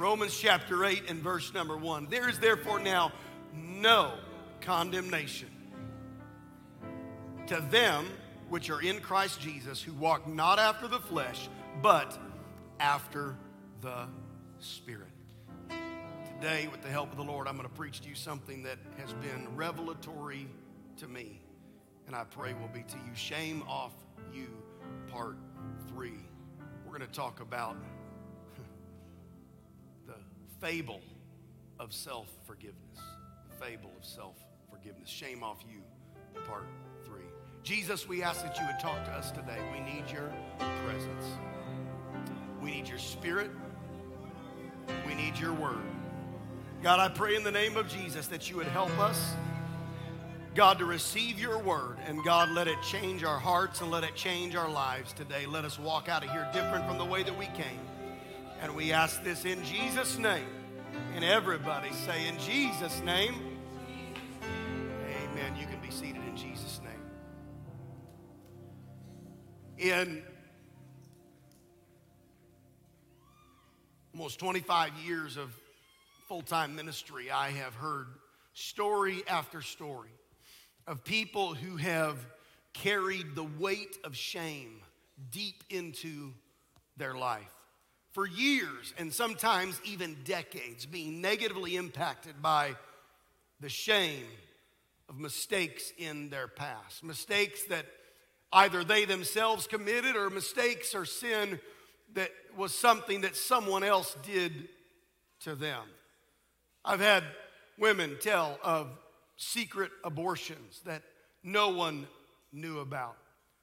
Romans chapter 8 and verse number 1. There is therefore now no condemnation to them which are in Christ Jesus, who walk not after the flesh, but after the Spirit. Today, with the help of the Lord, I'm going to preach to you something that has been revelatory to me, and I pray will be to you. Shame off you, part three. We're going to talk about fable of self forgiveness. Fable of self forgiveness. Shame off you, part three. Jesus, we ask that you would talk to us today. We need your presence. We need your spirit. We need your word. God, I pray in the name of Jesus that you would help us, God, to receive your word. And God, let it change our hearts and let it change our lives today. Let us walk out of here different from the way that we came. And we ask this in Jesus' name. And everybody say, in Jesus' name, amen. You can be seated in Jesus' name. In almost 25 years of full time ministry, I have heard story after story of people who have carried the weight of shame deep into their life for years and sometimes even decades, being negatively impacted by the shame of mistakes in their past. Mistakes that either they themselves committed or mistakes or sin that was something that someone else did to them. I've had women tell of secret abortions that no one knew about.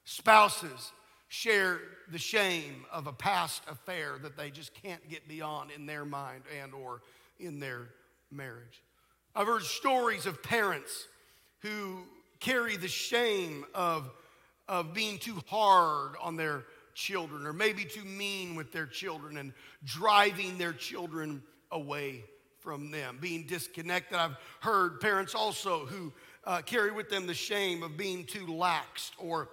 Spouses share the shame of a past affair that they just can't get beyond in their mind and or in their marriage. I've heard stories of parents who carry the shame of, of being too hard on their children or maybe too mean with their children and driving their children away from them, being disconnected. I've heard parents also who uh, carry with them the shame of being too laxed or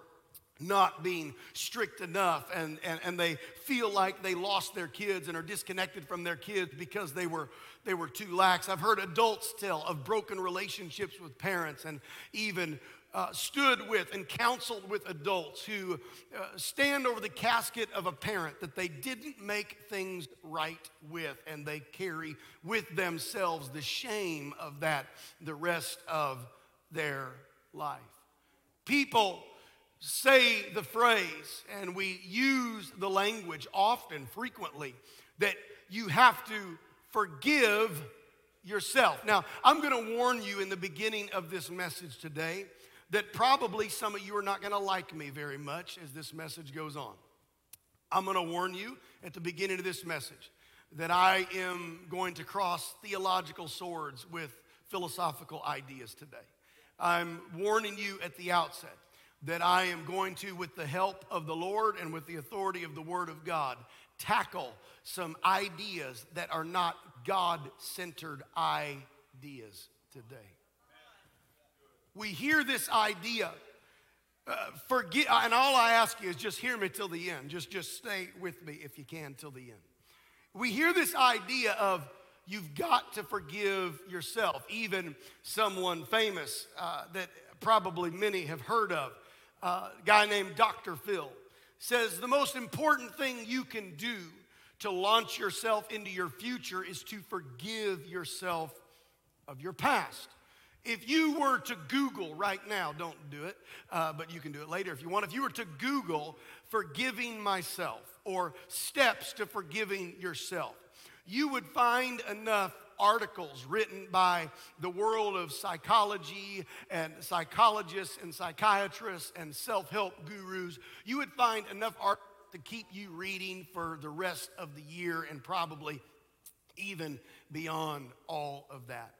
not being strict enough and, and, and they feel like they lost their kids and are disconnected from their kids because they were they were too lax. I've heard adults tell of broken relationships with parents and even uh, stood with and counseled with adults who uh, stand over the casket of a parent that they didn't make things right with and they carry with themselves the shame of that the rest of their life. People say the phrase, and we use the language often, frequently, that you have to forgive yourself. Now, I'm going to warn you in the beginning of this message today that probably some of you are not going to like me very much as this message goes on. I'm going to warn you at the beginning of this message that I am going to cross theological swords with philosophical ideas today. I'm warning you at the outset that I am going to, with the help of the Lord and with the authority of the Word of God, tackle some ideas that are not God centered ideas today. We hear this idea. Uh, forget, and all I ask you is just hear me till the end. Just, just stay with me if you can till the end. We hear this idea of you've got to forgive yourself. Even someone famous uh, that probably many have heard of uh, guy named Dr. Phil, says the most important thing you can do to launch yourself into your future is to forgive yourself of your past. If you were to Google right now, don't do it, uh, but you can do it later if you want. If you were to Google forgiving myself or steps to forgiving yourself, you would find enough articles written by the world of psychology and psychologists and psychiatrists and self help gurus, you would find enough art to keep you reading for the rest of the year and probably even beyond all of that.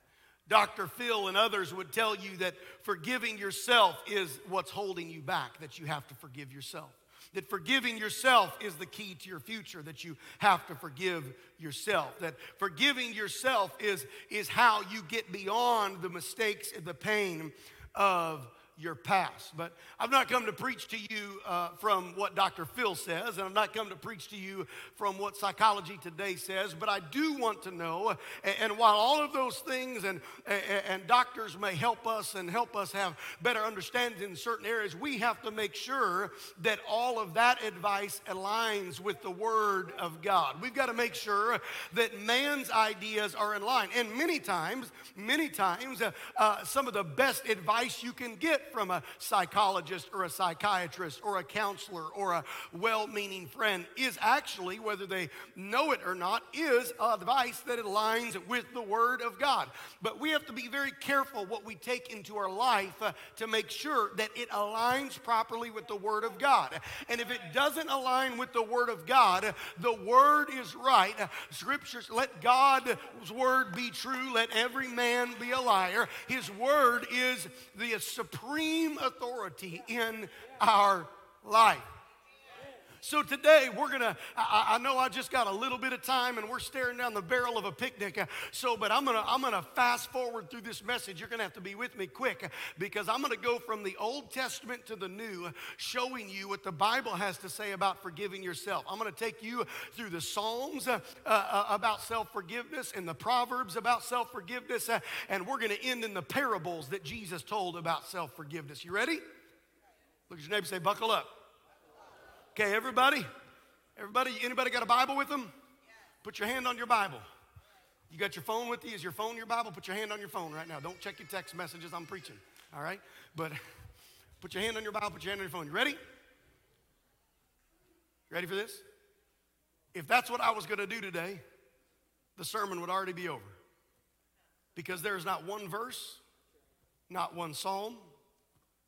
Dr. Phil and others would tell you that forgiving yourself is what's holding you back, that you have to forgive yourself that forgiving yourself is the key to your future, that you have to forgive yourself, that forgiving yourself is, is how you get beyond the mistakes and the pain of your past. But I've not come to preach to you uh, from what Dr. Phil says, and I've not come to preach to you from what Psychology Today says, but I do want to know, and, and while all of those things and, and, and doctors may help us and help us have better understanding in certain areas, we have to make sure that all of that advice aligns with the Word of God. We've got to make sure that man's ideas are in line. And many times, many times, uh, uh, some of the best advice you can get from a psychologist or a psychiatrist or a counselor or a well meaning friend is actually, whether they know it or not, is advice that aligns with the Word of God. But we have to be very careful what we take into our life uh, to make sure that it aligns properly with the Word of God. And if it doesn't align with the Word of God, the Word is right. Scriptures, let God's Word be true, let every man be a liar. His Word is the supreme supreme authority in our life. So today we're gonna, I, I, know I just got a little bit of time and we're staring down the barrel of a picnic. So, but I'm gonna, I'm gonna fast forward through this message. You're gonna have to be with me quick because I'm gonna go from the Old Testament to the New, showing you what the Bible has to say about forgiving yourself. I'm gonna take you through the Psalms uh, uh, about self forgiveness and the Proverbs about self forgiveness, uh, and we're gonna end in the parables that Jesus told about self forgiveness. You ready? Look at your neighbor say, buckle up. Okay, everybody? Everybody, anybody got a Bible with them? Put your hand on your Bible. You got your phone with you? Is your phone your Bible? Put your hand on your phone right now. Don't check your text messages. I'm preaching. All right? But put your hand on your Bible, put your hand on your phone. You ready? You ready for this? If that's what I was going to do today, the sermon would already be over. Because there's not one verse, not one psalm,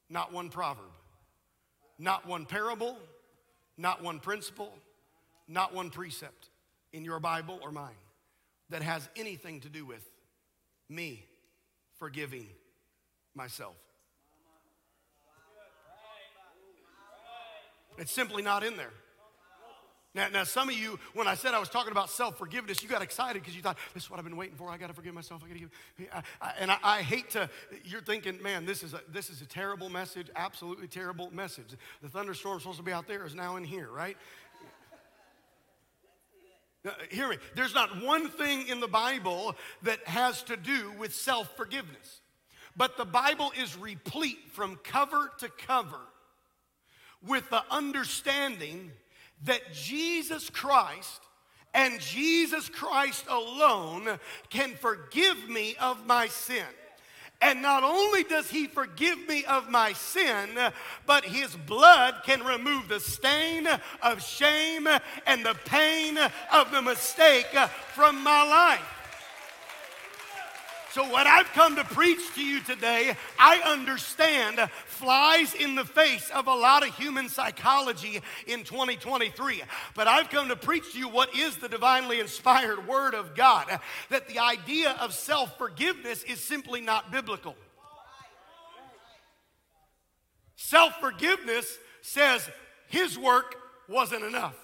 not one proverb, not one parable, not one principle, not one precept in your Bible or mine that has anything to do with me forgiving myself. It's simply not in there. Now, now, some of you, when I said I was talking about self forgiveness, you got excited because you thought, this is what I've been waiting for. I got to forgive myself. I got to give. I, I, and I, I, hate to, you're thinking, man, this is, a, this is a terrible message, absolutely terrible message. The thunderstorm supposed to be out there is now in here, right? Now, hear me. There's not one thing in the Bible that has to do with self forgiveness, but the Bible is replete from cover to cover with the understanding that Jesus Christ and Jesus Christ alone can forgive me of my sin. And not only does he forgive me of my sin, but his blood can remove the stain of shame and the pain of the mistake from my life. So, what I've come to preach to you today, I understand flies in the face of a lot of human psychology in 2023. But I've come to preach to you what is the divinely inspired Word of God that the idea of self forgiveness is simply not biblical. Self forgiveness says his work wasn't enough.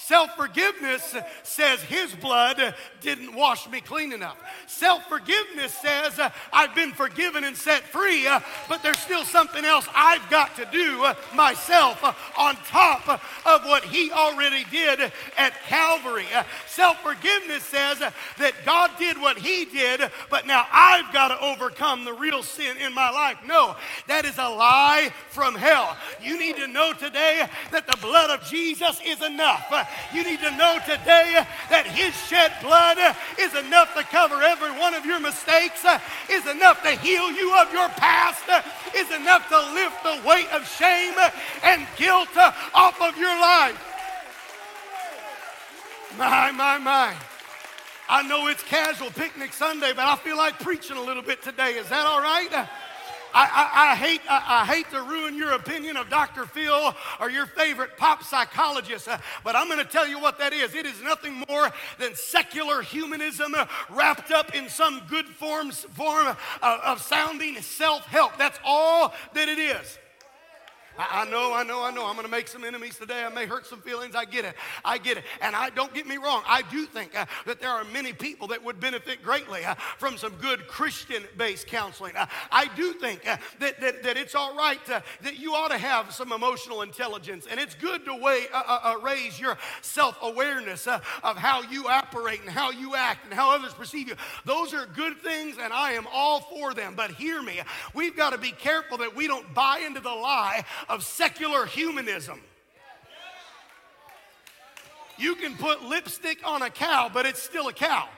Self forgiveness says His blood didn't wash me clean enough. Self forgiveness says uh, I've been forgiven and set free, uh, but there's still something else I've got to do uh, myself on top of what He already did at Calvary. Self forgiveness says that God did what He did, but now I've got to overcome the real sin in my life. No, that is a lie from hell. You need to know today that the blood of Jesus is enough. You need to know today that His shed blood is enough to cover every one of your mistakes, is enough to heal you of your past, is enough to lift the weight of shame and guilt off of your life. My, my, my. I know it's casual picnic Sunday, but I feel like preaching a little bit today. Is that all right? I, I, I hate, I, I, hate to ruin your opinion of Dr. Phil or your favorite pop psychologist, uh, but I'm going to tell you what that is. It is nothing more than secular humanism wrapped up in some good forms, form uh, of sounding self help. That's all that it is. I, I know, I know, I know. I'm going to make some enemies today. I may hurt some feelings. I get it. I get it. And I don't get me wrong. I do think uh, that there are many people that would benefit greatly uh, from some good Christian-based counseling. Uh, I do think uh, that, that, that it's all right uh, that you ought to have some emotional intelligence, and it's good to weigh, uh, raise your self-awareness of how you operate and how you act and how others perceive you. Those are good things, and I am all for them. But hear me, we've got to be careful that we don't buy into the lie of secular humanism. You can put lipstick on a cow, but it's still a cow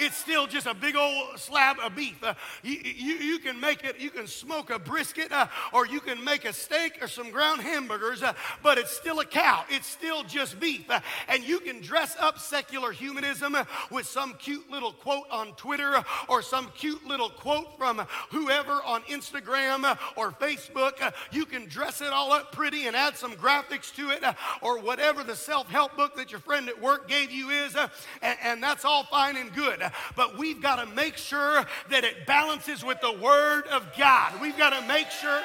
it's still just a big old slab of beef. Uh, you, you, you, can make it, you can smoke a brisket, uh, or you can make a steak or some ground hamburgers, uh, but it's still a cow. It's still just beef. Uh, and you can dress up secular humanism uh, with some cute little quote on Twitter uh, or some cute little quote from whoever on Instagram or Facebook. you can dress it all up pretty and add some graphics to it, or whatever the self help book that your friend at work gave you is, and, and that's all fine and good but we've got to make sure that it balances with the Word of God. We've got to make sure.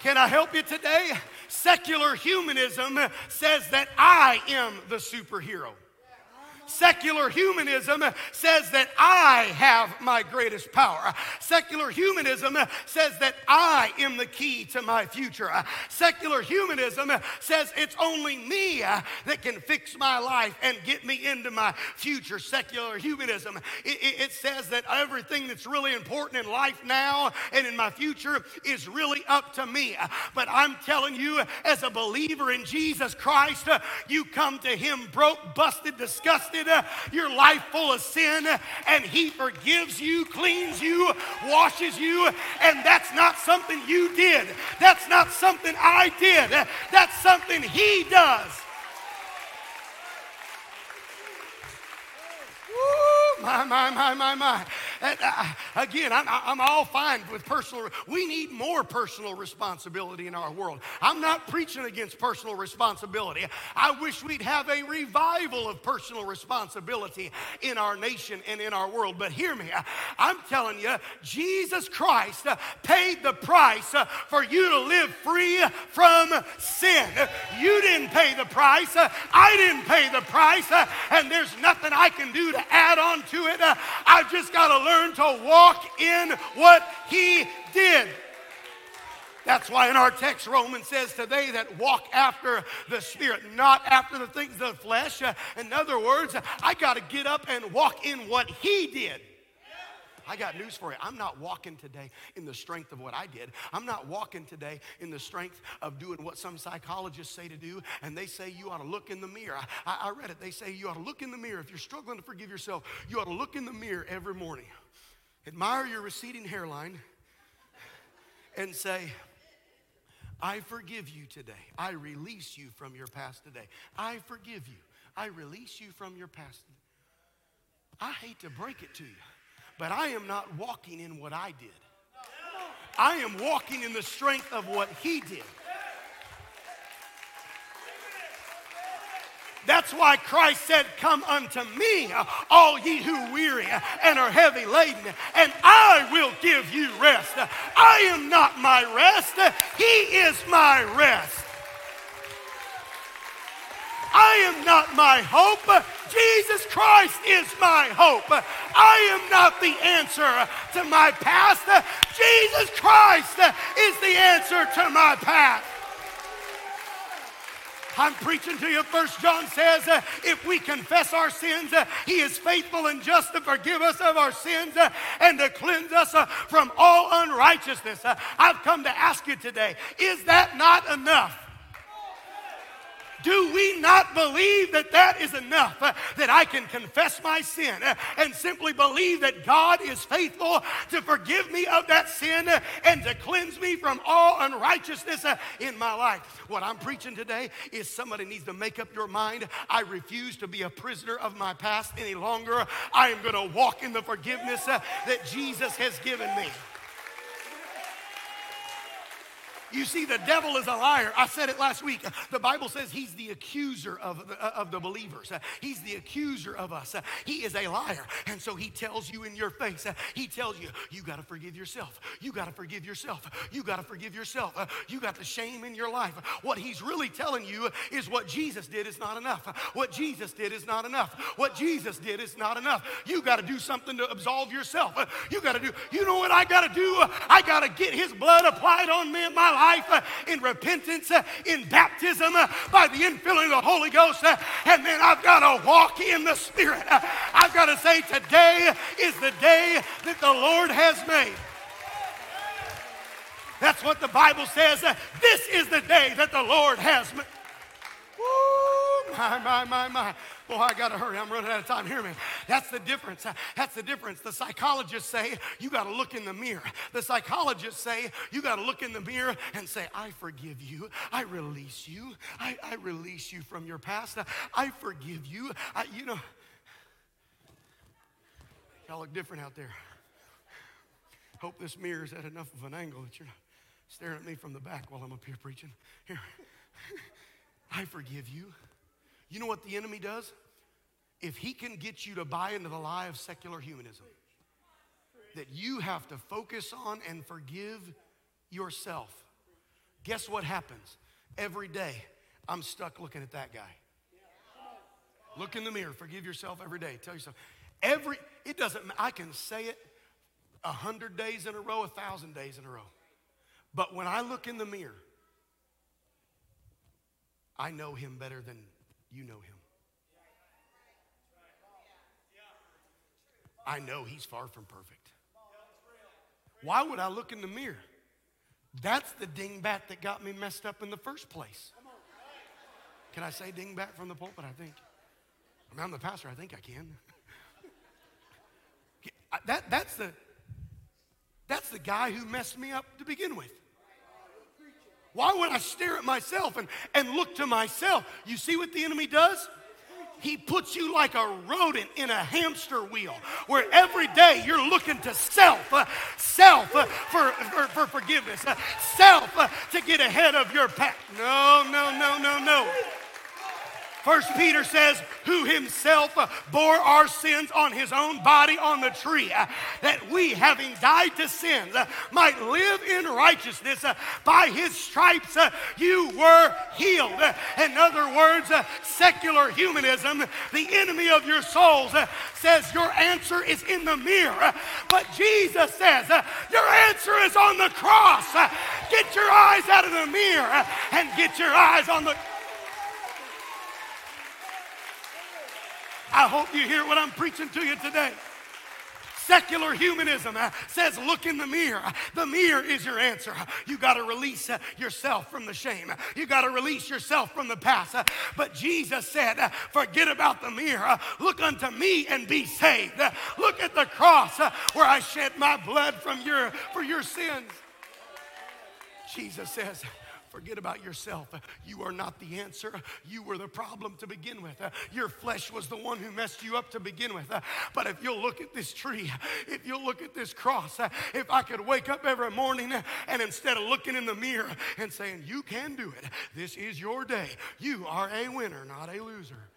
Can I help you today? Secular humanism says that I am the superhero. Secular humanism says that I have my greatest power. Secular humanism says that I am the key to my future. Secular humanism says it's only me that can fix my life and get me into my future. Secular humanism, it, it, it says that everything that's really important in life now and in my future is really up to me. But I'm telling you, as a believer in Jesus Christ, you come to Him broke, busted, disgusted Uh, your life full of sin, uh, and He forgives you, cleans you, washes you, and that's not something you did. That's not something I did. Uh, that's something He does. Woo, my, my, my, my, my. Uh, again, I'm, I'm all fine with personal. We need more personal responsibility in our world. I'm not preaching against personal responsibility. I wish we'd have a revival of personal responsibility in our nation and in our world. But hear me, I'm telling you, Jesus Christ uh, paid the price uh, for you to live free from sin. You didn't pay the price. I didn't pay the price. And there's nothing I can do to add on to it. I've just got to learn to walk in what he did. That's why in our text, Romans says, to they that walk after the Spirit, not after the things of the flesh. In other words, I got to get up and walk in what He did. I got news for you. I'm not walking today in the strength of what I did. I'm not walking today in the strength of doing what some psychologists say to do, and they say you ought to look in the mirror. I, I read it. They say you ought to look in the mirror. If you're struggling to forgive yourself, you ought to look in the mirror every morning, admire your receding hairline, and say, I forgive you today. I release you from your past today. I forgive you. I release you from your past. I hate to break it to you but I am not walking in what I did. I am walking in the strength of what He did. That's why Christ said, Come unto me, all ye who weary and are heavy laden, and I will give you rest. I am not my rest, He is my rest. I am not my hope. Jesus Christ is my hope. I am not the answer to my past. Jesus Christ is the answer to my past. I'm preaching to you. First John says, uh, if we confess our sins, uh, he is faithful and just to forgive us of our sins uh, and to cleanse us from all unrighteousness. I've come to ask you today, is that not enough? Do we not believe that that is enough? Uh, that I can confess my sin uh, and simply believe that God is faithful to forgive me of that sin uh, and to cleanse me from all unrighteousness in my life. What I'm preaching today is somebody needs to make up your mind. I refuse to be a prisoner of my past any longer. I am going to walk in the forgiveness that Jesus has given me. You see, the devil is a liar. I said it last week. The Bible says he's the accuser of the, of the believers, he's the accuser of us. He is a liar. And so he tells you in your face, he tells you, you got to forgive yourself. You got to forgive yourself. You got to forgive yourself. You got the shame in your life. What he's really telling you is what Jesus did is not enough. What Jesus did is not enough. What Jesus did is not enough. You got to do something to absolve yourself. You got to do, you know what I got to do? I got to get his blood applied on me in my life Uh, in repentance, uh, in baptism, uh, by the infilling of the Holy Ghost. And then I've got to walk in the Spirit. I've got to say, today is the day that the Lord has made. That's what the Bible says. This is the day that the Lord has made. Woo, my, my, my, my. Boy, I got to hurry. I'm running out of time. Hear me. That's the difference. That's the difference. The psychologists say you got to look in the mirror. The psychologists say you got to look in the mirror and say, I forgive you. I release you. I, I release you from your past. I forgive you. I, you know, y'all look different out there. Hope this mirror is at enough of an angle that you're not staring at me from the back while I'm up here preaching. Here. I forgive you. You know what the enemy does? If he can get you to buy into the lie of secular humanism, that you have to focus on and forgive yourself, guess what happens? Every day, I'm stuck looking at that guy. Look in the mirror, forgive yourself every day. Tell yourself, every, it doesn't, I can say it a hundred days in a row, a thousand days in a row. But when I look in the mirror, I know him better than you know him. I know he's far from perfect. Why would I look in the mirror? That's the dingbat that got me messed up in the first place. Can I say dingbat from the pulpit? I think. I mean, I'm the pastor. I think I can. that, that's, the, that's the guy who messed me up to begin with. Why would I stare at myself and, and look to myself? You see what the enemy does? He puts you like a rodent in a hamster wheel where every day you're looking to self, uh, self uh, for, for, for, forgiveness, uh, self uh, to get ahead of your path. No, no, no, no, no. First Peter says, who himself uh, bore our sins on his own body on the tree, uh, that we, having died to sins, uh, might live in righteousness. Uh, by his stripes uh, you were healed. Uh, in other words, secular humanism, the enemy of your souls, says your answer is in the mirror. But Jesus says, your answer is on the cross. Get your eyes out of the mirror and get your eyes on the I hope you hear what I'm preaching to you today. Secular humanism uh, says, look in the mirror. The mirror is your answer. You got to release uh, yourself from the shame. You got to release yourself from the past. Uh, but Jesus said, forget about the mirror. Look unto me and be saved. Look at the cross where I shed my blood from your, for your sins. Jesus says, Forget about yourself. You are not the answer. You were the problem to begin with. Your flesh was the one who messed you up to begin with. But if you'll look at this tree, if you'll look at this cross, if I could wake up every morning and instead of looking in the mirror and saying, You can do it, this is your day, you are a winner, not a loser.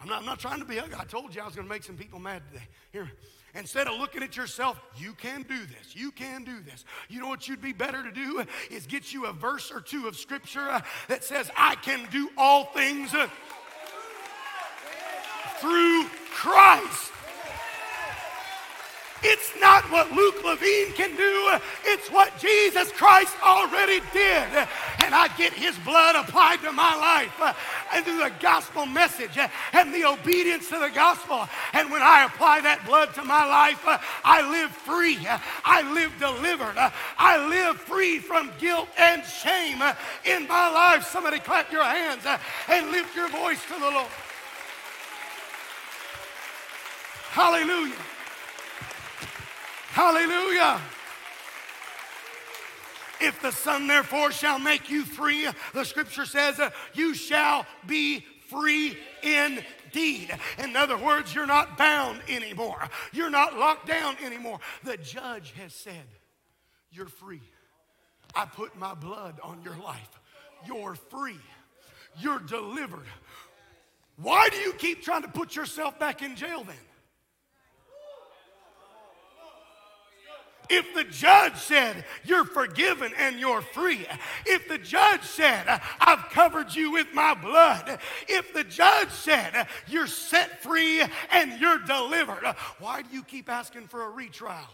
I'm not, I'm not trying to be ugly. I told you I was going to make some people mad today. Here. Instead of looking at yourself, you can do this. You can do this. You know what you'd be better to do is get you a verse or two of scripture uh, that says, I can do all things uh, through Christ. It's not what Luke Levine can do, it's what Jesus Christ already did. And I get his blood applied to my life uh, and through the gospel message uh, and the obedience to the gospel. And when I apply that blood to my life, uh, I live free. I live delivered. I live free from guilt and shame in my life. Somebody clap your hands and lift your voice to the Lord. Hallelujah. Hallelujah. If the Son therefore shall make you free, the scripture says, uh, you shall be free indeed. In other words, you're not bound anymore. You're not locked down anymore. The judge has said, you're free. I put my blood on your life. You're free. You're delivered. Why do you keep trying to put yourself back in jail then? If the judge said, You're forgiven and you're free, if the judge said, I've covered you with my blood, if the judge said, You're set free and you're delivered, why do you keep asking for a retrial?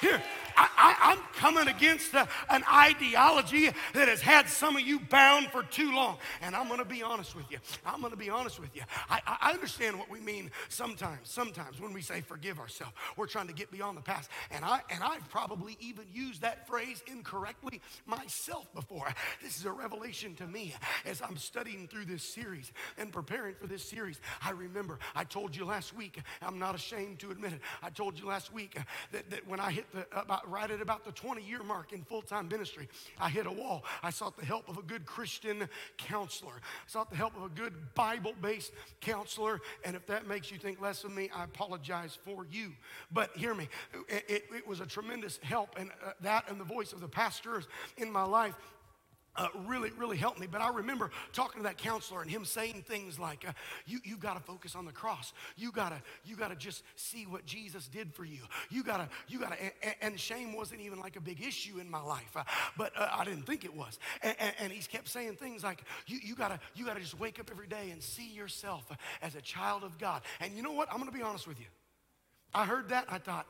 Here, I, am coming against a, an ideology that has had some of you bound for too long. And I'm going to be honest with you. I'm going to be honest with you. I, I understand what we mean sometimes. Sometimes when we say forgive ourselves, we're trying to get beyond the past. And, I, and I've probably even used that phrase incorrectly myself before. This is a revelation to me as I'm studying through this series and preparing for this series. I remember I told you last week, I'm not ashamed to admit it. I told you last week that, that when I hit the, about right at about the 20 year mark in full time ministry, I hit a wall. I sought the help of a good Christian counselor, I sought the help of a good Bible based counselor. And if that makes you think less of me, I apologize for you. But hear me, it, it, it was a tremendous help. And uh, that and the voice of the pastors in my life uh, really, really helped me. But I remember talking to that counselor and him saying things like, uh, "You, you got to focus on the cross. You gotta, you gotta just see what Jesus did for you. You gotta, you gotta." And, and shame wasn't even like a big issue in my life, uh, but uh, I didn't think it was. And, and, and, he kept saying things like, "You, you gotta, you gotta just wake up every day and see yourself as a child of God." And you know what? I'm gonna be honest with you. I heard that. I thought,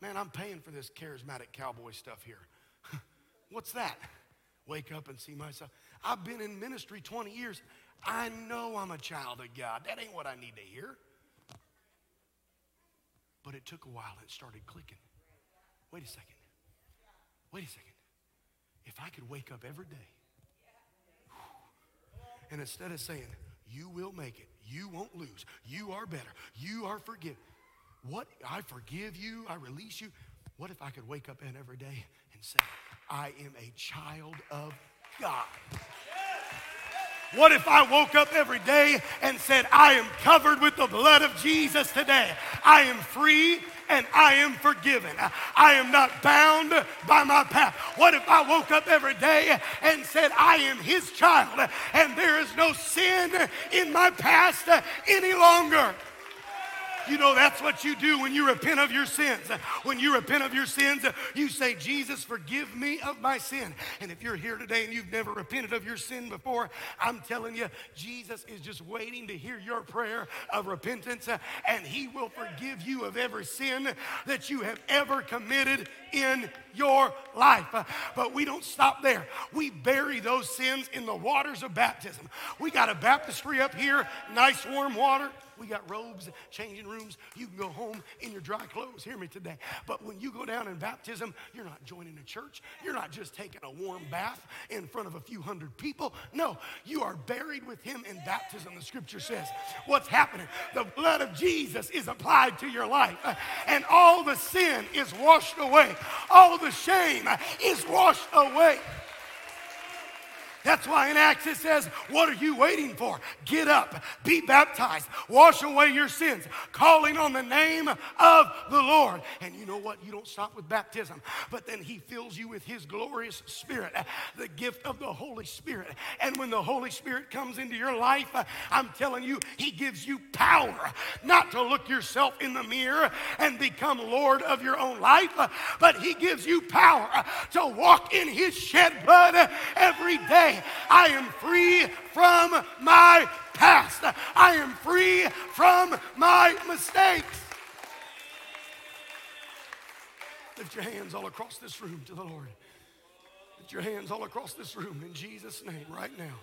man, I'm paying for this charismatic cowboy stuff here. What's that? Wake up and see myself. I've been in ministry 20 years. I know I'm a child of God. That ain't what I need to hear. But it took a while. It started clicking. Wait a second. Wait a second. If I could wake up every day and instead of saying, you will make it, you won't lose, you are better, you are forgiven. What? I forgive you, I release you. What if I could wake up in every day and say, I am a child of God. What if I woke up every day and said, I am covered with the blood of Jesus today? I am free and I am forgiven. I am not bound by my past. What if I woke up every day and said, I am his child and there is no sin in my past any longer? You know, that's what you do when you repent of your sins. When you repent of your sins, you say, Jesus, forgive me of my sin. And if you're here today and you've never repented of your sin before, I'm telling you, Jesus is just waiting to hear your prayer of repentance, and He will forgive you of every sin that you have ever committed in your life. But we don't stop there. We bury those sins in the waters of baptism. We got a baptistry up here, nice warm water. We got robes, changing rooms. You can go home in your dry clothes. Hear me today. But when you go down in baptism, you're not joining a church. You're not just taking a warm bath in front of a few hundred people. No, you are buried with him in baptism, the scripture says. What's happening? The blood of Jesus is applied to your life, uh, and all the sin is washed away. All the shame is washed away. That's why in Acts it says, What are you waiting for? Get up, be baptized, wash away your sins, calling on the name of the Lord. And you know what? You don't stop with baptism, but then He fills you with His glorious Spirit, the gift of the Holy Spirit. And when the Holy Spirit comes into your life, I'm telling you, He gives you power not to look yourself in the mirror and become Lord of your own life, but He gives you power to walk in His shed blood every day I am free from my past. I am free from my mistakes. Lift your hands all across this room to the Lord. Lift your hands all across this room in Jesus' name right now.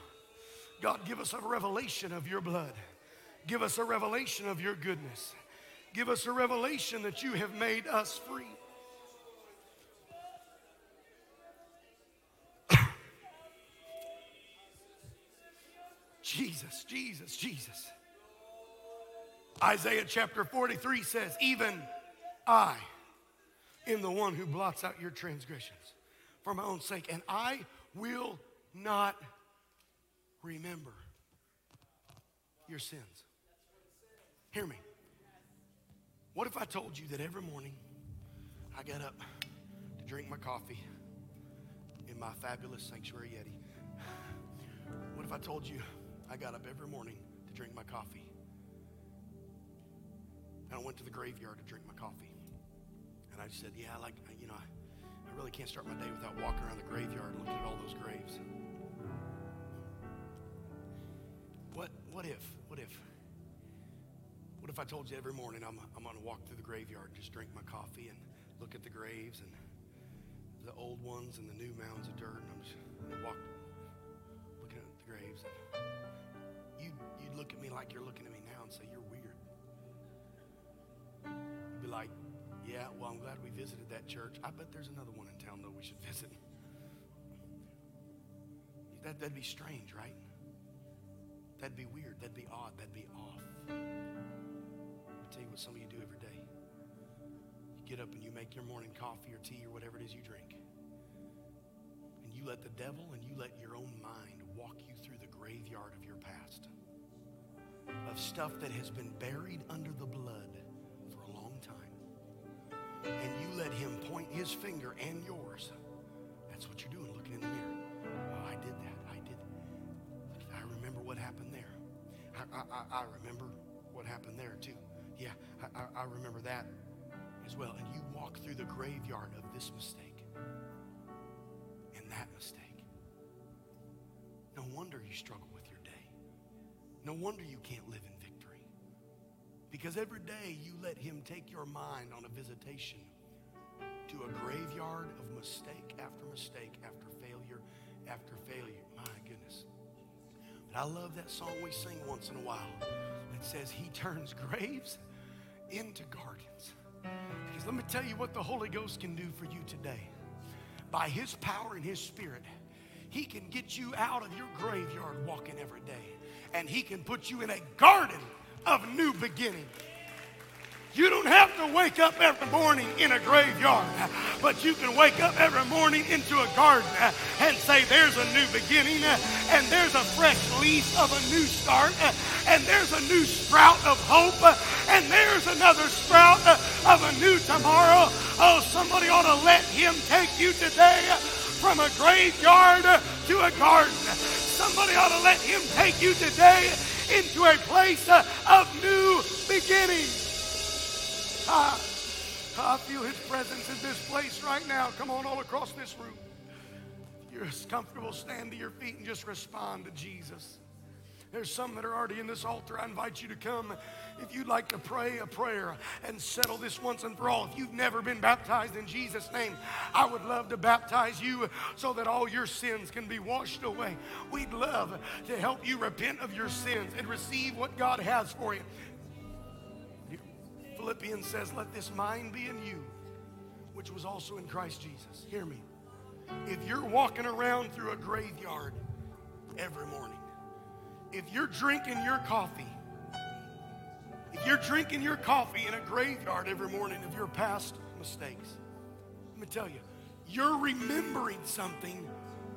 God, give us a revelation of your blood. Give us a revelation of your goodness. Give us a revelation that you have made us free. Jesus, Jesus, Jesus. Isaiah chapter 43 says, Even I am the one who blots out your transgressions for my own sake, and I will not remember your sins. Hear me. What if I told you that every morning I got up to drink my coffee in my fabulous Sanctuary Yeti. What if I told you I got up every morning to drink my coffee? And I went to the graveyard to drink my coffee. And I said, Yeah, like, you know, I really can't start my day without walking around the graveyard and looking at all those graves. What, what if, what if, what if I told you every morning I'm, I'm going to walk through the graveyard and just drink my coffee and look at the graves and the old ones and the new mounds of dirt and I'm just I walk looking at the graves and look at me like you're looking at me now and say you're weird. You'd be like, yeah, well, I'm glad we visited that church. I bet there's another one in town, though, we should visit. That, that'd be strange, right? That'd be weird. That'd be odd. That'd be off. I'll tell you what some of you do every day. You get up and you make your morning coffee or tea or whatever it is you drink. And you let the devil and you let your own mind walk you through the graveyard of your past. Of stuff that has been buried under the blood for a long time. and you let him point his finger and yours, that's what you're doing, looking in the mirror. Oh, I did that. I did. I remember what happened there. I, I, I remember what happened there too. Yeah, I, I remember that as well. And you walk through the graveyard of this mistake and that mistake. No wonder you struggle. No wonder you can't live in victory. because every day you let him take your mind on a visitation to a graveyard of mistake after mistake, after failure after failure. My goodness. But I love that song we sing once in a while that says, He turns graves into gardens. Because let me tell you what the Holy Ghost can do for you today. By His power and His Spirit, He can get you out of your graveyard walking every day. And He can put you in a garden of new beginning. You don't have to wake up every morning in a graveyard, but you can wake up every morning into a garden and say, There's a new beginning, and there's a fresh leaf of a new start, and there's a new sprout of hope, and there's another sprout of a new tomorrow. Oh, somebody ought to let Him take you today from a graveyard to a garden. Somebody ought to let Him take you today into a place uh, of new beginnings. Ah, I feel his presence in this place right now. Come on, all across this room. If you're as comfortable, stand to your feet and just respond to Jesus. There's some that are already in this altar. I invite you to come if you'd like to pray a prayer and settle this once and for all. If you've never been baptized in Jesus' name, I would love to baptize you so that all your sins can be washed away. We'd love to help you repent of your sins and receive what God has for you. Philippians says, Let this mind be in you, which was also in Christ Jesus. Hear me. If you're walking around through a graveyard every morning, if you're drinking your coffee, if you're drinking your coffee in a graveyard every morning of your past mistakes, let me tell you, you're remembering something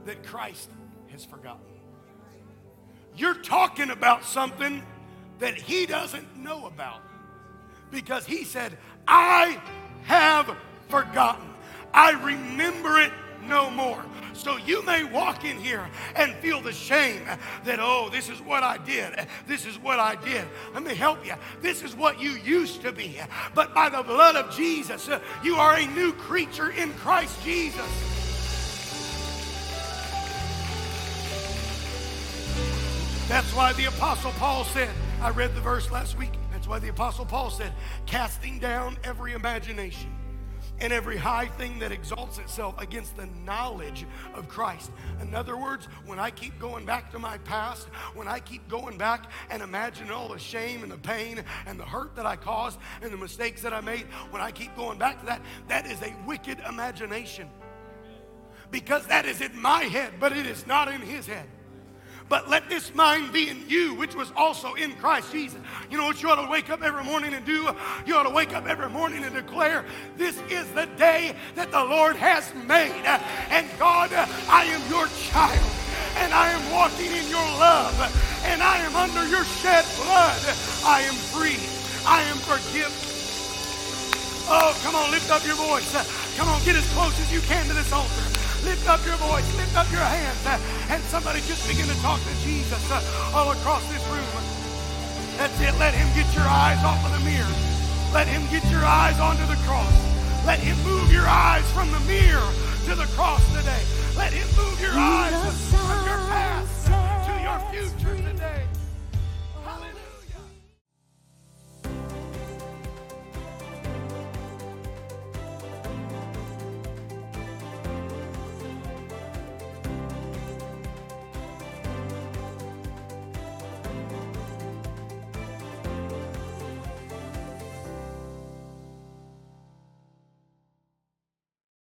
that Christ has forgotten. You're talking about something that he doesn't know about because he said, I have forgotten. I remember it no more. So you may walk in here and feel the shame that, oh, this is what I did. This is what I did. Let me help you. This is what you used to be. But by the blood of Jesus, uh, you are a new creature in Christ Jesus. That's why the Apostle Paul said, I read the verse last week. That's why the Apostle Paul said, casting down every imagination and every high thing that exalts itself against the knowledge of Christ. In other words, when I keep going back to my past, when I keep going back and imagining all the shame and the pain and the hurt that I caused and the mistakes that I made, when I keep going back to that, that is a wicked imagination. Because that is in my head, but it is not in his head. But let this mind be in you, which was also in Christ Jesus. You know what you ought to wake up every morning and do? You ought to wake up every morning and declare, This is the day that the Lord has made. And God, I am your child. And I am walking in your love. And I am under your shed blood. I am free. I am forgiven. Oh, come on, lift up your voice. Come on, get as close as you can to this altar. Lift up your voice, lift up your hands, uh, and somebody just begin to talk to Jesus uh, all across this room. That's it. Let him get your eyes off of the mirror. Let him get your eyes onto the cross. Let him move your eyes from the mirror to the cross today. Let him move your eyes from your past to your future.